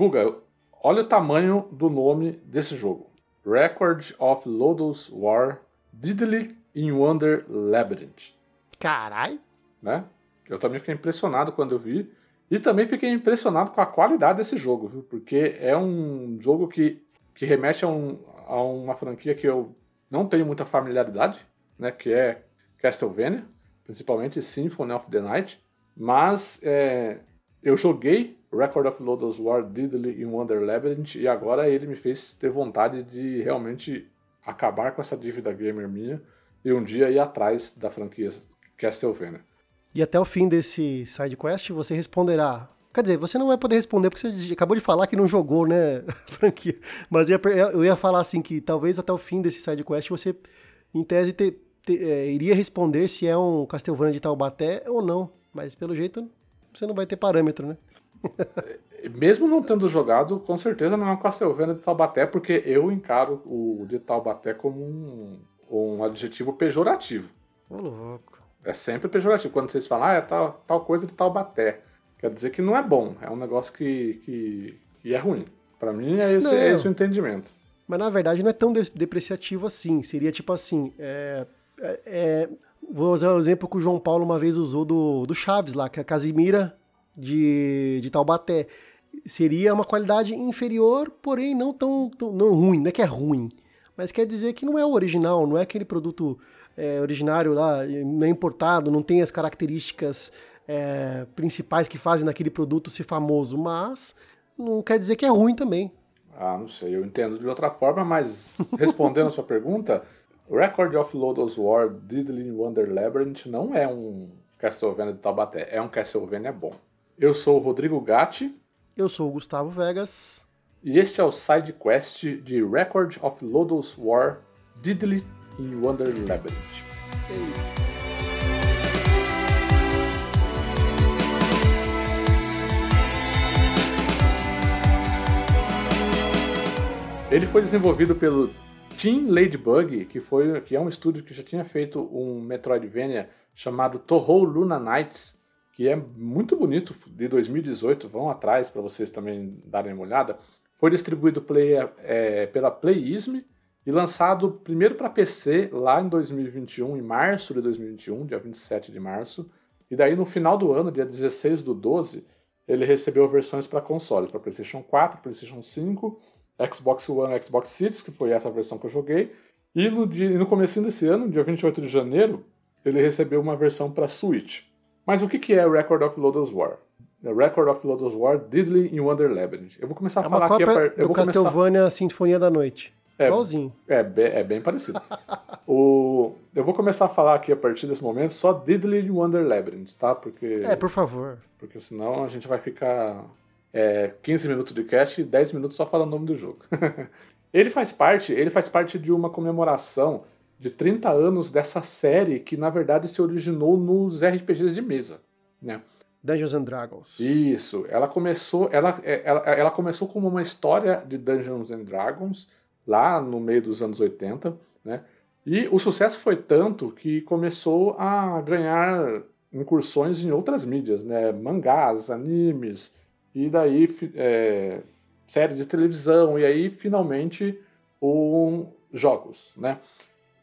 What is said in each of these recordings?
Guga, olha o tamanho do nome desse jogo. Record of Lodos War Diddly in Wonder Labyrinth. Carai! Né? Eu também fiquei impressionado quando eu vi. E também fiquei impressionado com a qualidade desse jogo, viu? Porque é um jogo que, que remete a, um, a uma franquia que eu não tenho muita familiaridade, né? Que é Castlevania, principalmente Symphony of the Night. Mas é, eu joguei Record of Lodoss War Diddly in Wonder Labyrinth e agora ele me fez ter vontade de realmente acabar com essa dívida gamer minha e um dia ir atrás da franquia Castlevania. E até o fim desse side quest você responderá. Quer dizer, você não vai poder responder porque você acabou de falar que não jogou, né, franquia. Mas eu ia, eu ia falar assim que talvez até o fim desse side quest você, em tese, te, te, é, iria responder se é um Castlevania de Taubaté ou não. Mas pelo jeito você não vai ter parâmetro, né? Mesmo não tendo jogado, com certeza não é um Castlevania de Taubaté, porque eu encaro o de Taubaté como um, um adjetivo pejorativo. Ô, louco. É sempre pejorativo. Quando vocês falam, ah, é tal, tal coisa de Taubaté. Quer dizer que não é bom, é um negócio que, que, que é ruim. Para mim é esse, é esse o entendimento. Mas na verdade não é tão depreciativo assim. Seria tipo assim, é, é, é, vou usar o exemplo que o João Paulo uma vez usou do, do Chaves lá, que a Casimira de, de Taubaté. Seria uma qualidade inferior, porém não tão, tão não ruim, não é que é ruim. Mas quer dizer que não é o original, não é aquele produto é, originário lá, não é importado, não tem as características é, principais que fazem naquele produto ser famoso, mas não quer dizer que é ruim também. Ah, não sei, eu entendo de outra forma, mas respondendo a sua pergunta, Record of Lodoss War Diddly Wonder Labyrinth não é um Castlevania de Taubaté, é um Castlevania bom. Eu sou o Rodrigo Gatti. Eu sou o Gustavo Vegas. E este é o side quest de Record of Lodoss War Diddly em Wonder Labyrinth. Ele foi desenvolvido pelo Team Ladybug, que, foi, que é um estúdio que já tinha feito um Metroidvania chamado Toho Luna Nights, que é muito bonito, de 2018, vão atrás para vocês também darem uma olhada. Foi distribuído play, é, pela Playism e lançado primeiro para PC lá em 2021, em março de 2021, dia 27 de março. E daí no final do ano, dia 16 do 12, ele recebeu versões para consoles, para PlayStation 4, PlayStation 5, Xbox One e Xbox Series, que foi essa versão que eu joguei. E no, dia, no começo desse ano, dia 28 de janeiro, ele recebeu uma versão para Switch. Mas o que, que é Record of Lodoss War? The Record of Lodoss War Diddly in Wonder Labyrinth. Eu vou começar a é falar aqui... A par... do Castlevania começar... Sinfonia da Noite. É, Igualzinho. É, é bem parecido. o, eu vou começar a falar aqui a partir desse momento só Diddly Wonder Labyrinth, tá? Porque, é, por favor. Porque senão a gente vai ficar é, 15 minutos de cast e 10 minutos só falando o nome do jogo. ele faz parte, ele faz parte de uma comemoração de 30 anos dessa série que na verdade se originou nos RPGs de mesa, né? Dungeons and Dragons. Isso. Ela começou, ela, é, ela, ela começou como uma história de Dungeons and Dragons lá no meio dos anos 80, né? E o sucesso foi tanto que começou a ganhar incursões em outras mídias, né? Mangás, animes, e daí é, série de televisão, e aí finalmente um, jogos, né?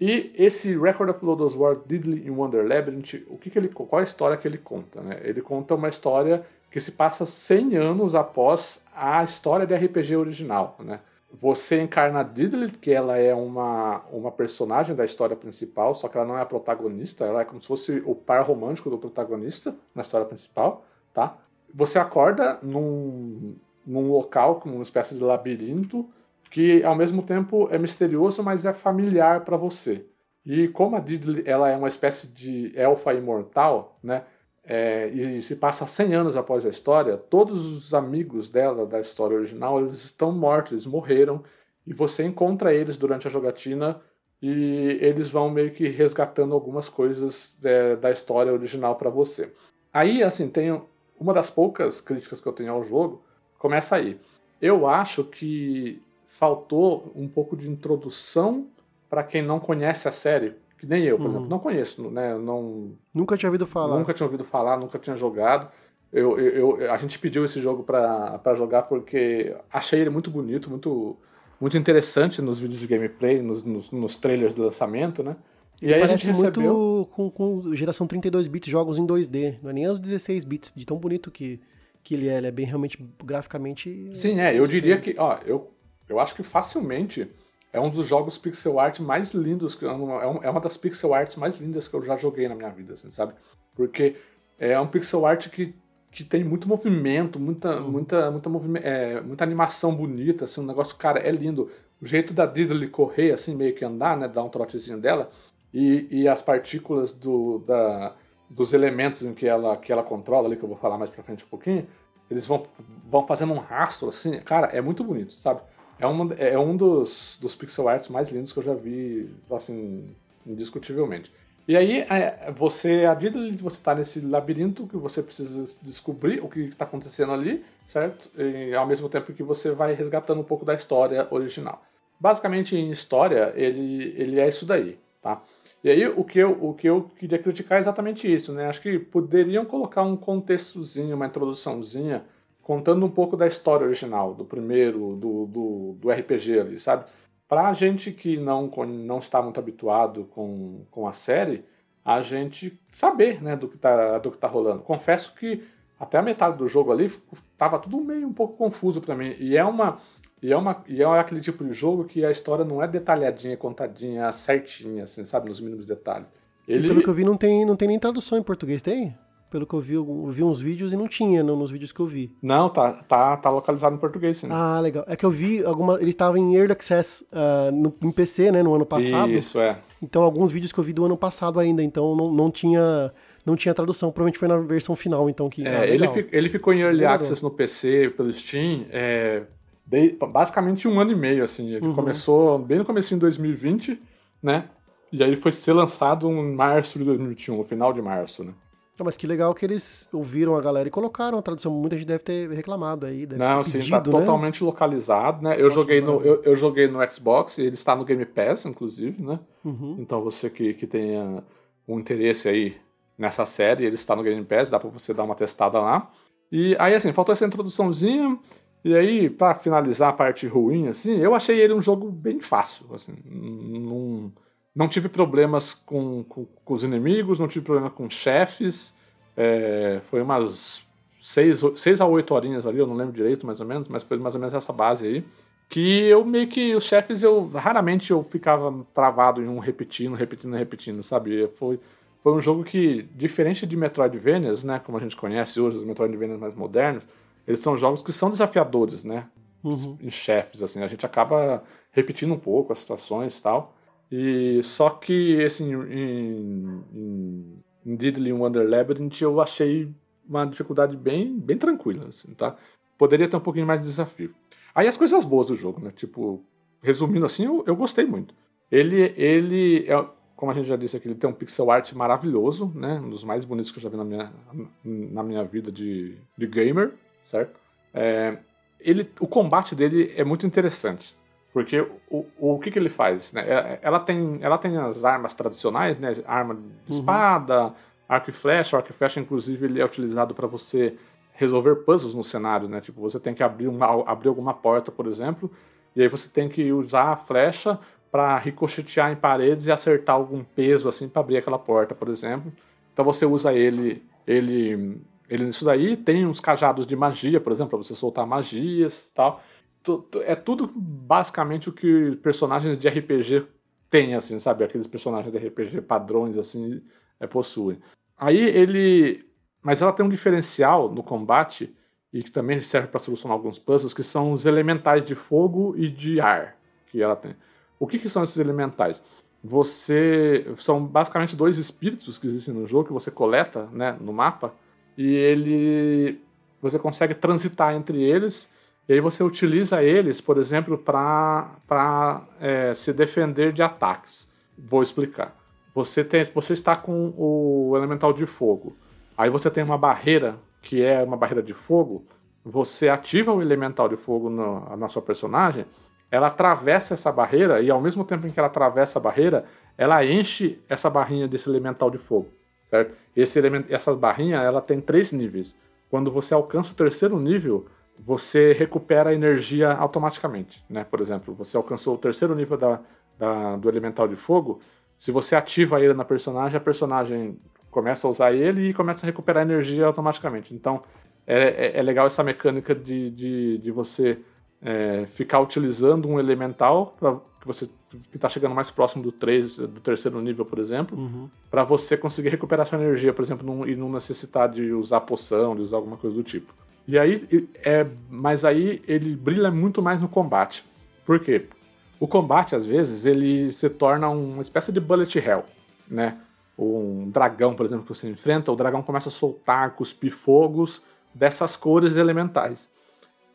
E esse Record of Lodoss War Diddly in Wonder Labyrinth, o que, que ele, qual a história que ele conta? Né? Ele conta uma história que se passa 100 anos após a história de RPG original, né? Você encarna Diddley, que ela é uma, uma personagem da história principal, só que ela não é a protagonista, ela é como se fosse o par romântico do protagonista na história principal, tá? Você acorda num, num local, como uma espécie de labirinto, que ao mesmo tempo é misterioso, mas é familiar para você. E como a Diddley ela é uma espécie de elfa imortal, né? é, e se passa 100 anos após a história, todos os amigos dela da história original eles estão mortos, eles morreram, e você encontra eles durante a jogatina e eles vão meio que resgatando algumas coisas é, da história original para você. Aí, assim, tem uma das poucas críticas que eu tenho ao jogo, começa aí. Eu acho que faltou um pouco de introdução para quem não conhece a série, que nem eu, por uhum. exemplo, não conheço, né? Não, nunca tinha ouvido falar. Nunca tinha ouvido falar, nunca tinha jogado. Eu, eu, a gente pediu esse jogo para jogar porque achei ele muito bonito, muito, muito interessante nos vídeos de gameplay, nos, nos, nos trailers do lançamento, né? E aí parece recebeu... muito com, com geração 32 bits, jogos em 2D, não é nem os 16 bits, de tão bonito que, que ele é, ele é bem realmente graficamente... Sim, é, eu diria que, ó, eu, eu acho que facilmente é um dos jogos pixel art mais lindos, é, é uma das pixel arts mais lindas que eu já joguei na minha vida, assim, sabe? Porque é um pixel art que, que tem muito movimento, muita, uhum. muita, muita, movimento, é, muita animação bonita, assim, um negócio, cara, é lindo. O jeito da Diddley correr, assim, meio que andar, né, dar um trotezinho dela, e, e as partículas do, da, dos elementos em que ela, que ela controla, ali, que eu vou falar mais pra frente um pouquinho, eles vão, vão fazendo um rastro, assim, cara, é muito bonito, sabe? É, uma, é um dos, dos pixel arts mais lindos que eu já vi, assim, indiscutivelmente. E aí, é, você, à medida que você está nesse labirinto, que você precisa descobrir o que está acontecendo ali, certo? E ao mesmo tempo que você vai resgatando um pouco da história original. Basicamente, em história, ele, ele é isso daí, tá? E aí, o que, eu, o que eu queria criticar é exatamente isso, né? Acho que poderiam colocar um contextozinho, uma introduçãozinha, contando um pouco da história original, do primeiro, do, do, do RPG ali, sabe? Pra gente que não, não está muito habituado com, com a série, a gente saber né, do, que tá, do que tá rolando. Confesso que até a metade do jogo ali tava tudo meio um pouco confuso para mim. E é uma. E é, uma, e é aquele tipo de jogo que a história não é detalhadinha, contadinha, certinha, assim, sabe? Nos mínimos detalhes. Ele... E pelo que eu vi, não tem, não tem nem tradução em português, tem? pelo que eu vi, eu vi uns vídeos e não tinha não, nos vídeos que eu vi. Não, tá, tá, tá localizado em português, sim. Ah, legal. É que eu vi alguma. Ele estava em Early Access uh, no, em PC, né, no ano passado. Isso, é. Então, alguns vídeos que eu vi do ano passado ainda, então não, não tinha. Não tinha tradução, provavelmente foi na versão final, então que. É, ah, ele, ele ficou em Early Access no PC, pelo Steam, é, de, basicamente um ano e meio, assim. Ele uhum. começou bem no começo de 2020, né? E aí foi ser lançado em março de 2021, no final de março, né? Não, mas que legal que eles ouviram a galera e colocaram a tradução. Muita gente deve ter reclamado aí. Deve Não, ter pedido, sim, tá né? totalmente localizado, né? Eu joguei, no, eu, eu, joguei no Xbox, ele está no Game Pass, inclusive, né? Uhum. Então você que, que tenha um interesse aí nessa série, ele está no Game Pass, dá pra você dar uma testada lá. E aí, assim, faltou essa introduçãozinha. E aí, para finalizar a parte ruim, assim, eu achei ele um jogo bem fácil, assim. Não não tive problemas com, com, com, os inimigos, não tive problema com chefes. É, foi umas seis, seis a oito horinhas ali, eu não lembro direito mais ou menos, mas foi mais ou menos essa base aí. Que eu meio que, os chefes, eu raramente eu ficava travado em um repetindo, repetindo, repetindo, sabe? Foi, foi um jogo que, diferente de Metroidvanias, né, como a gente conhece hoje, os Metroidvanias mais modernos, eles são jogos que são desafiadores, né? Uhum. Em chefes, assim, a gente acaba repetindo um pouco as situações e tal. E só que, assim, em, em, em Diddley Wonder Labyrinth eu achei uma dificuldade bem, bem tranquila, assim, tá? Poderia ter um pouquinho mais de desafio. Aí as coisas boas do jogo, né? Tipo, resumindo assim, eu, eu gostei muito. Ele, ele é, como a gente já disse aqui, ele tem um pixel art maravilhoso, né? Um dos mais bonitos que eu já vi na minha, na minha vida de, de gamer, certo? É, ele, o combate dele é muito interessante. Porque o, o, que, que ele faz? Né? É, ela, tem, ela tem as armas tradicionais, né? Arma de uhum. espada, arco e flecha. O arco e flecha, inclusive, ele é utilizado para você resolver puzzles no cenário, né? Tipo, você tem que abrir, uma, abrir alguma porta, por exemplo, e aí você tem que usar a flecha para ricochetear em paredes e acertar algum peso assim para abrir aquela porta, por exemplo. Então você usa ele, ele, ele nisso daí. Tem uns cajados de magia, por exemplo, para você soltar magias, tal é tudo basicamente o que personagens de RPG têm, assim, sabe? Aqueles personagens de RPG padrões, assim, é, possuem. Aí ele. Mas ela tem um diferencial no combate, e que também serve para solucionar alguns puzzles, que são os elementais de fogo e de ar que ela tem. O que, que são esses elementais? Você. São basicamente dois espíritos que existem no jogo que você coleta né, no mapa, e ele. Você consegue transitar entre eles e aí você utiliza eles, por exemplo, para é, se defender de ataques. Vou explicar. Você, tem, você está com o elemental de fogo. Aí você tem uma barreira, que é uma barreira de fogo. Você ativa o elemental de fogo no, na sua personagem. Ela atravessa essa barreira e ao mesmo tempo em que ela atravessa a barreira, ela enche essa barrinha desse elemental de fogo. Certo? Esse element, essa barrinha ela tem três níveis. quando você alcança o terceiro nível, você recupera a energia automaticamente, né? Por exemplo, você alcançou o terceiro nível da, da, do elemental de fogo, se você ativa ele na personagem, a personagem começa a usar ele e começa a recuperar energia automaticamente. Então, é, é, é legal essa mecânica de, de, de você é, ficar utilizando um elemental pra, que você que está chegando mais próximo do, 3, do terceiro nível, por exemplo, uhum. para você conseguir recuperar sua energia, por exemplo, não, e não necessitar de usar poção, de usar alguma coisa do tipo. E aí, é, mas aí ele brilha muito mais no combate. Por quê? O combate, às vezes, ele se torna uma espécie de bullet hell, né? Um dragão, por exemplo, que você enfrenta, o dragão começa a soltar, cuspir fogos dessas cores elementais.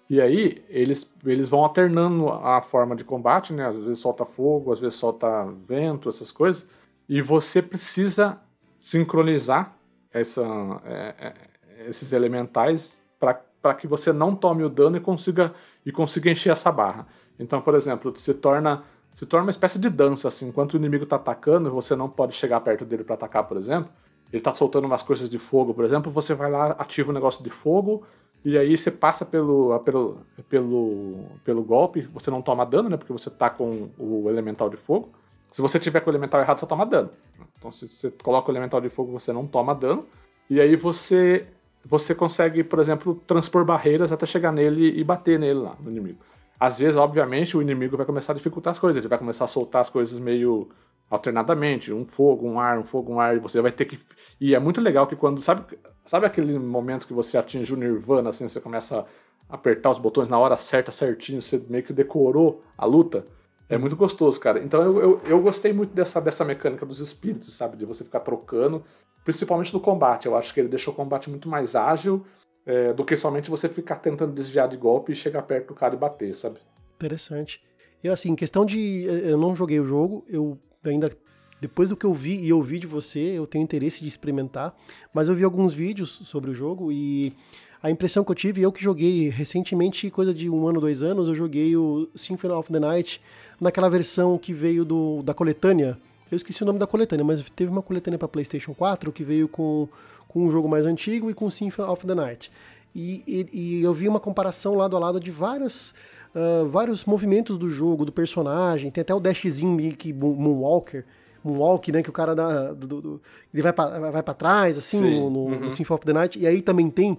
E aí eles, eles vão alternando a forma de combate, né? Às vezes solta fogo, às vezes solta vento, essas coisas. E você precisa sincronizar essa, é, é, esses elementais para que você não tome o dano e consiga, e consiga encher essa barra. Então, por exemplo, se torna se torna uma espécie de dança, assim. Enquanto o inimigo está atacando, você não pode chegar perto dele para atacar, por exemplo. Ele está soltando umas coisas de fogo, por exemplo. Você vai lá, ativa o um negócio de fogo, e aí você passa pelo, pelo, pelo, pelo golpe, você não toma dano, né? Porque você tá com o elemental de fogo. Se você tiver com o elemental errado, você toma dano. Então se você coloca o elemental de fogo, você não toma dano. E aí você você consegue, por exemplo, transpor barreiras até chegar nele e bater nele lá, no inimigo. Às vezes, obviamente, o inimigo vai começar a dificultar as coisas, ele vai começar a soltar as coisas meio alternadamente, um fogo, um ar, um fogo, um ar, e você vai ter que. E é muito legal que quando. Sabe, sabe aquele momento que você atinge o Nirvana, assim, você começa a apertar os botões na hora certa, certinho, você meio que decorou a luta? É muito gostoso, cara. Então eu, eu, eu gostei muito dessa, dessa mecânica dos espíritos, sabe? De você ficar trocando, principalmente no combate. Eu acho que ele deixou o combate muito mais ágil é, do que somente você ficar tentando desviar de golpe e chegar perto do cara e bater, sabe? Interessante. Eu, assim, questão de. Eu não joguei o jogo, eu ainda depois do que eu vi e ouvi de você, eu tenho interesse de experimentar, mas eu vi alguns vídeos sobre o jogo e a impressão que eu tive, eu que joguei recentemente, coisa de um ano, dois anos, eu joguei o Symphony of the Night naquela versão que veio do, da coletânea. Eu esqueci o nome da coletânea, mas teve uma coletânea para PlayStation 4 que veio com, com um jogo mais antigo e com Symphony of the Night. E, e, e eu vi uma comparação lado a lado de vários uh, vários movimentos do jogo, do personagem, tem até o dashzinho meio que Moonwalker, Moonwalk, né, que o cara dá, do, do, ele vai para vai pra trás, assim, Sim. no, no, uhum. no Symphony of the Night, e aí também tem,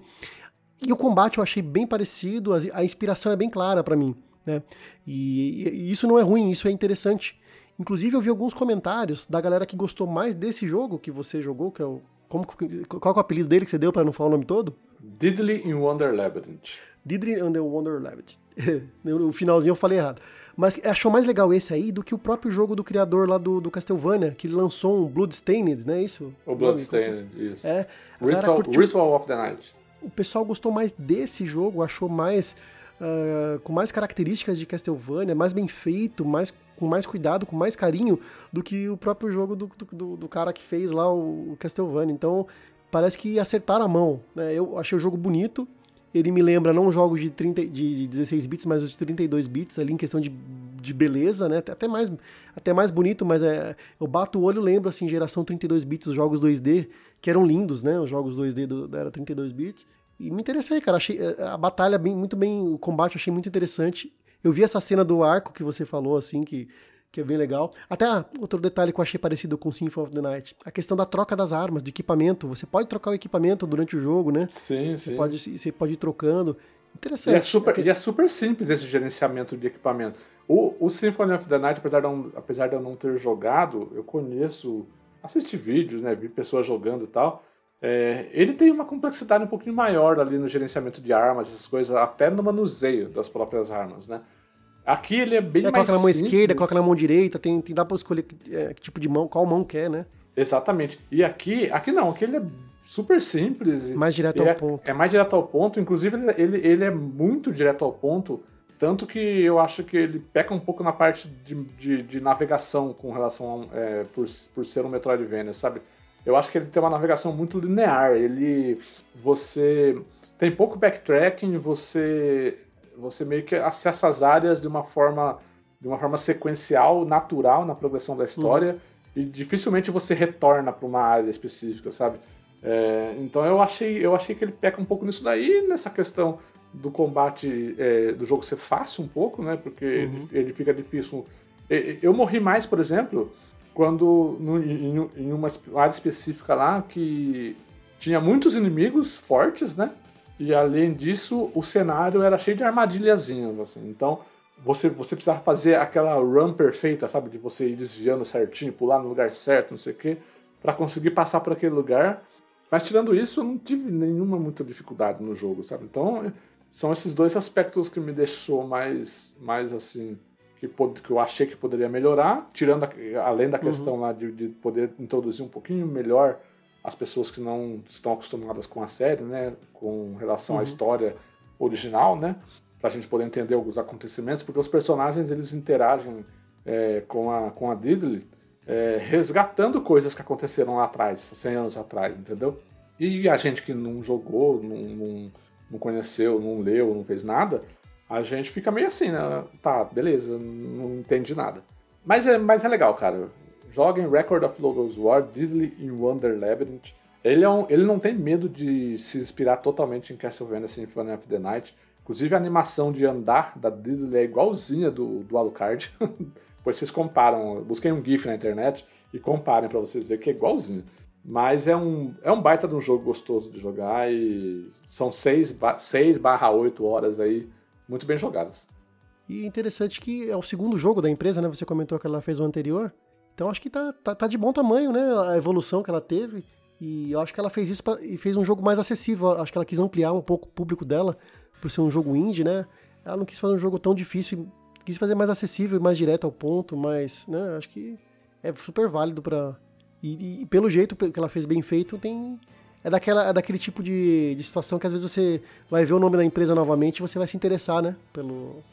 e o combate eu achei bem parecido, a, a inspiração é bem clara para mim, né, e, e isso não é ruim, isso é interessante. Inclusive eu vi alguns comentários da galera que gostou mais desse jogo que você jogou, que é o como, qual é o apelido dele que você deu para não falar o nome todo? Diddley in Wonder Labyrinth. Diddley in the Wonder Labyrinth. no finalzinho eu falei errado. Mas achou mais legal esse aí do que o próprio jogo do criador lá do, do Castlevania, que lançou um Bloodstained, não é isso? O Bloodstained, isso. É. Ritual, curtiu... Ritual of the Night. O pessoal gostou mais desse jogo, achou mais. Uh, com mais características de Castlevania, mais bem feito, mais, com mais cuidado, com mais carinho do que o próprio jogo do, do, do cara que fez lá o, Castlevania. Então, parece que acertaram a mão. Né? Eu achei o jogo bonito, ele me lembra não jogos de, 30, de 16 bits, mas os de 32 bits ali em questão de, de beleza, né? Até mais, até mais bonito, mas é, eu bato o olho e lembro, assim, geração 32 bits, os jogos 2D, que eram lindos, né? Os jogos 2D do, era 32 bits. E me interessei, cara. Achei é, a batalha bem, muito bem, o combate achei muito interessante. Eu vi essa cena do arco que você falou, assim, que que é bem legal. Até ah, outro detalhe que eu achei parecido com Symphony of the Night, a questão da troca das armas, do equipamento. Você pode trocar o equipamento durante o jogo, né? Sim, você sim. Pode, você pode ir trocando. Interessante. E é super, e é super simples esse gerenciamento de equipamento. O, o Symphony of the Night, apesar de, não, apesar de eu não ter jogado, eu conheço, assisti vídeos, né, vi pessoas jogando e tal. É, ele tem uma complexidade um pouquinho maior ali no gerenciamento de armas, essas coisas, até no manuseio das próprias armas, né? Aqui ele é bem é, mais coloca na mão simples. esquerda, coloca na mão direita, tem, tem dá para escolher é, que tipo de mão, qual mão quer, né? Exatamente. E aqui, aqui não, aqui ele é super simples. Mais direto ao é, ponto. É mais direto ao ponto, inclusive ele, ele é muito direto ao ponto, tanto que eu acho que ele peca um pouco na parte de, de, de navegação com relação a, é, por, por ser um Metroidvania, sabe? Eu acho que ele tem uma navegação muito linear, ele... você... Tem pouco backtracking, você você meio que acessa as áreas de uma forma de uma forma sequencial, natural na progressão da história uhum. e dificilmente você retorna para uma área específica, sabe? É, então eu achei, eu achei que ele peca um pouco nisso daí, nessa questão do combate é, do jogo ser fácil um pouco, né? Porque uhum. ele, ele, fica difícil. Eu morri mais, por exemplo, quando no, em, em, uma área específica lá que tinha muitos inimigos fortes, né? E além disso, o cenário era cheio de armadilhazinhas, assim. Então, você, você precisava fazer aquela run perfeita, sabe? De você ir desviando certinho, pular no lugar certo, não sei o quê, para conseguir passar por aquele lugar. Mas tirando isso, eu não tive nenhuma muita dificuldade no jogo, sabe? Então, são esses dois aspectos que me deixou mais, mais assim, que, que eu achei que poderia melhorar, tirando a, além da uhum. questão lá de, de poder introduzir um pouquinho melhor as pessoas que não estão acostumadas com a série, né, com relação uhum. à história original, né, para a gente poder entender alguns acontecimentos, porque os personagens eles interagem é, com a com a Diddley é, resgatando coisas que aconteceram lá atrás, 100 anos atrás, entendeu? E a gente que não jogou, não, não, não conheceu, não leu, não fez nada, a gente fica meio assim, né? Tá, beleza, não entendi nada. Mas é, mas é legal, cara. Joguem Record of Logos War, Diddley in Wonder Labyrinth. Ele, é um, ele não tem medo de se inspirar totalmente em Castlevania Symphony of the Night. Inclusive a animação de andar da Diddley é igualzinha do, do Alucard. Depois vocês comparam, busquem um GIF na internet e comparem para vocês verem que é igualzinho. Mas é um, é um baita de um jogo gostoso de jogar e são 6 barra 8 horas aí muito bem jogadas. E interessante que é o segundo jogo da empresa, né? Você comentou que ela fez o anterior. Então acho que tá, tá, tá de bom tamanho, né? A evolução que ela teve. E eu acho que ela fez isso pra, e fez um jogo mais acessível. Acho que ela quis ampliar um pouco o público dela por ser um jogo indie, né? Ela não quis fazer um jogo tão difícil quis fazer mais acessível, mais direto ao ponto, mas, né, acho que é super válido para e, e, pelo jeito que ela fez bem feito, tem é daquela é daquele tipo de, de situação que às vezes você vai ver o nome da empresa novamente e você vai se interessar, né, pelo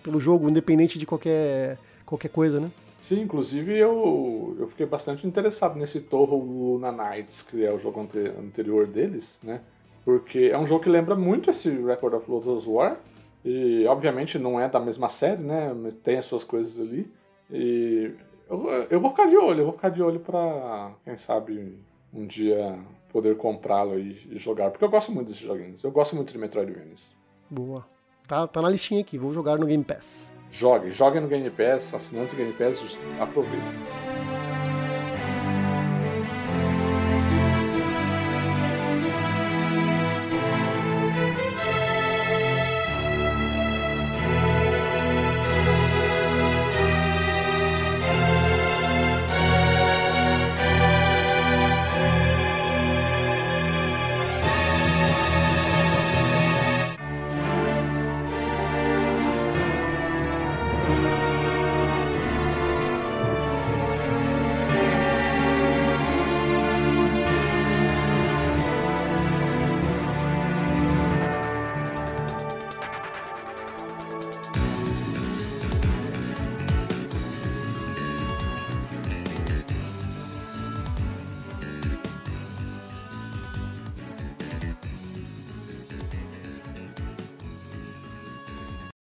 pelo jogo, independente de qualquer qualquer coisa, né? Sim, inclusive eu, eu fiquei bastante interessado nesse Torro Luna Nights, que é o jogo anterior deles, né? Porque é um jogo que lembra muito esse Record of Lodoss War, e obviamente não é da mesma série, né? Tem as suas coisas ali. E eu, eu vou ficar de olho, eu vou ficar de olho pra, quem sabe, um dia poder comprá-lo e, e, jogar. Porque eu gosto muito desses joguinhos. Eu gosto muito de Metroidvanias. Boa. Tá, tá na listinha aqui, vou jogar no Game Pass. Jogue, jogue no Game Pass, assinantes do Game Pass, aproveita.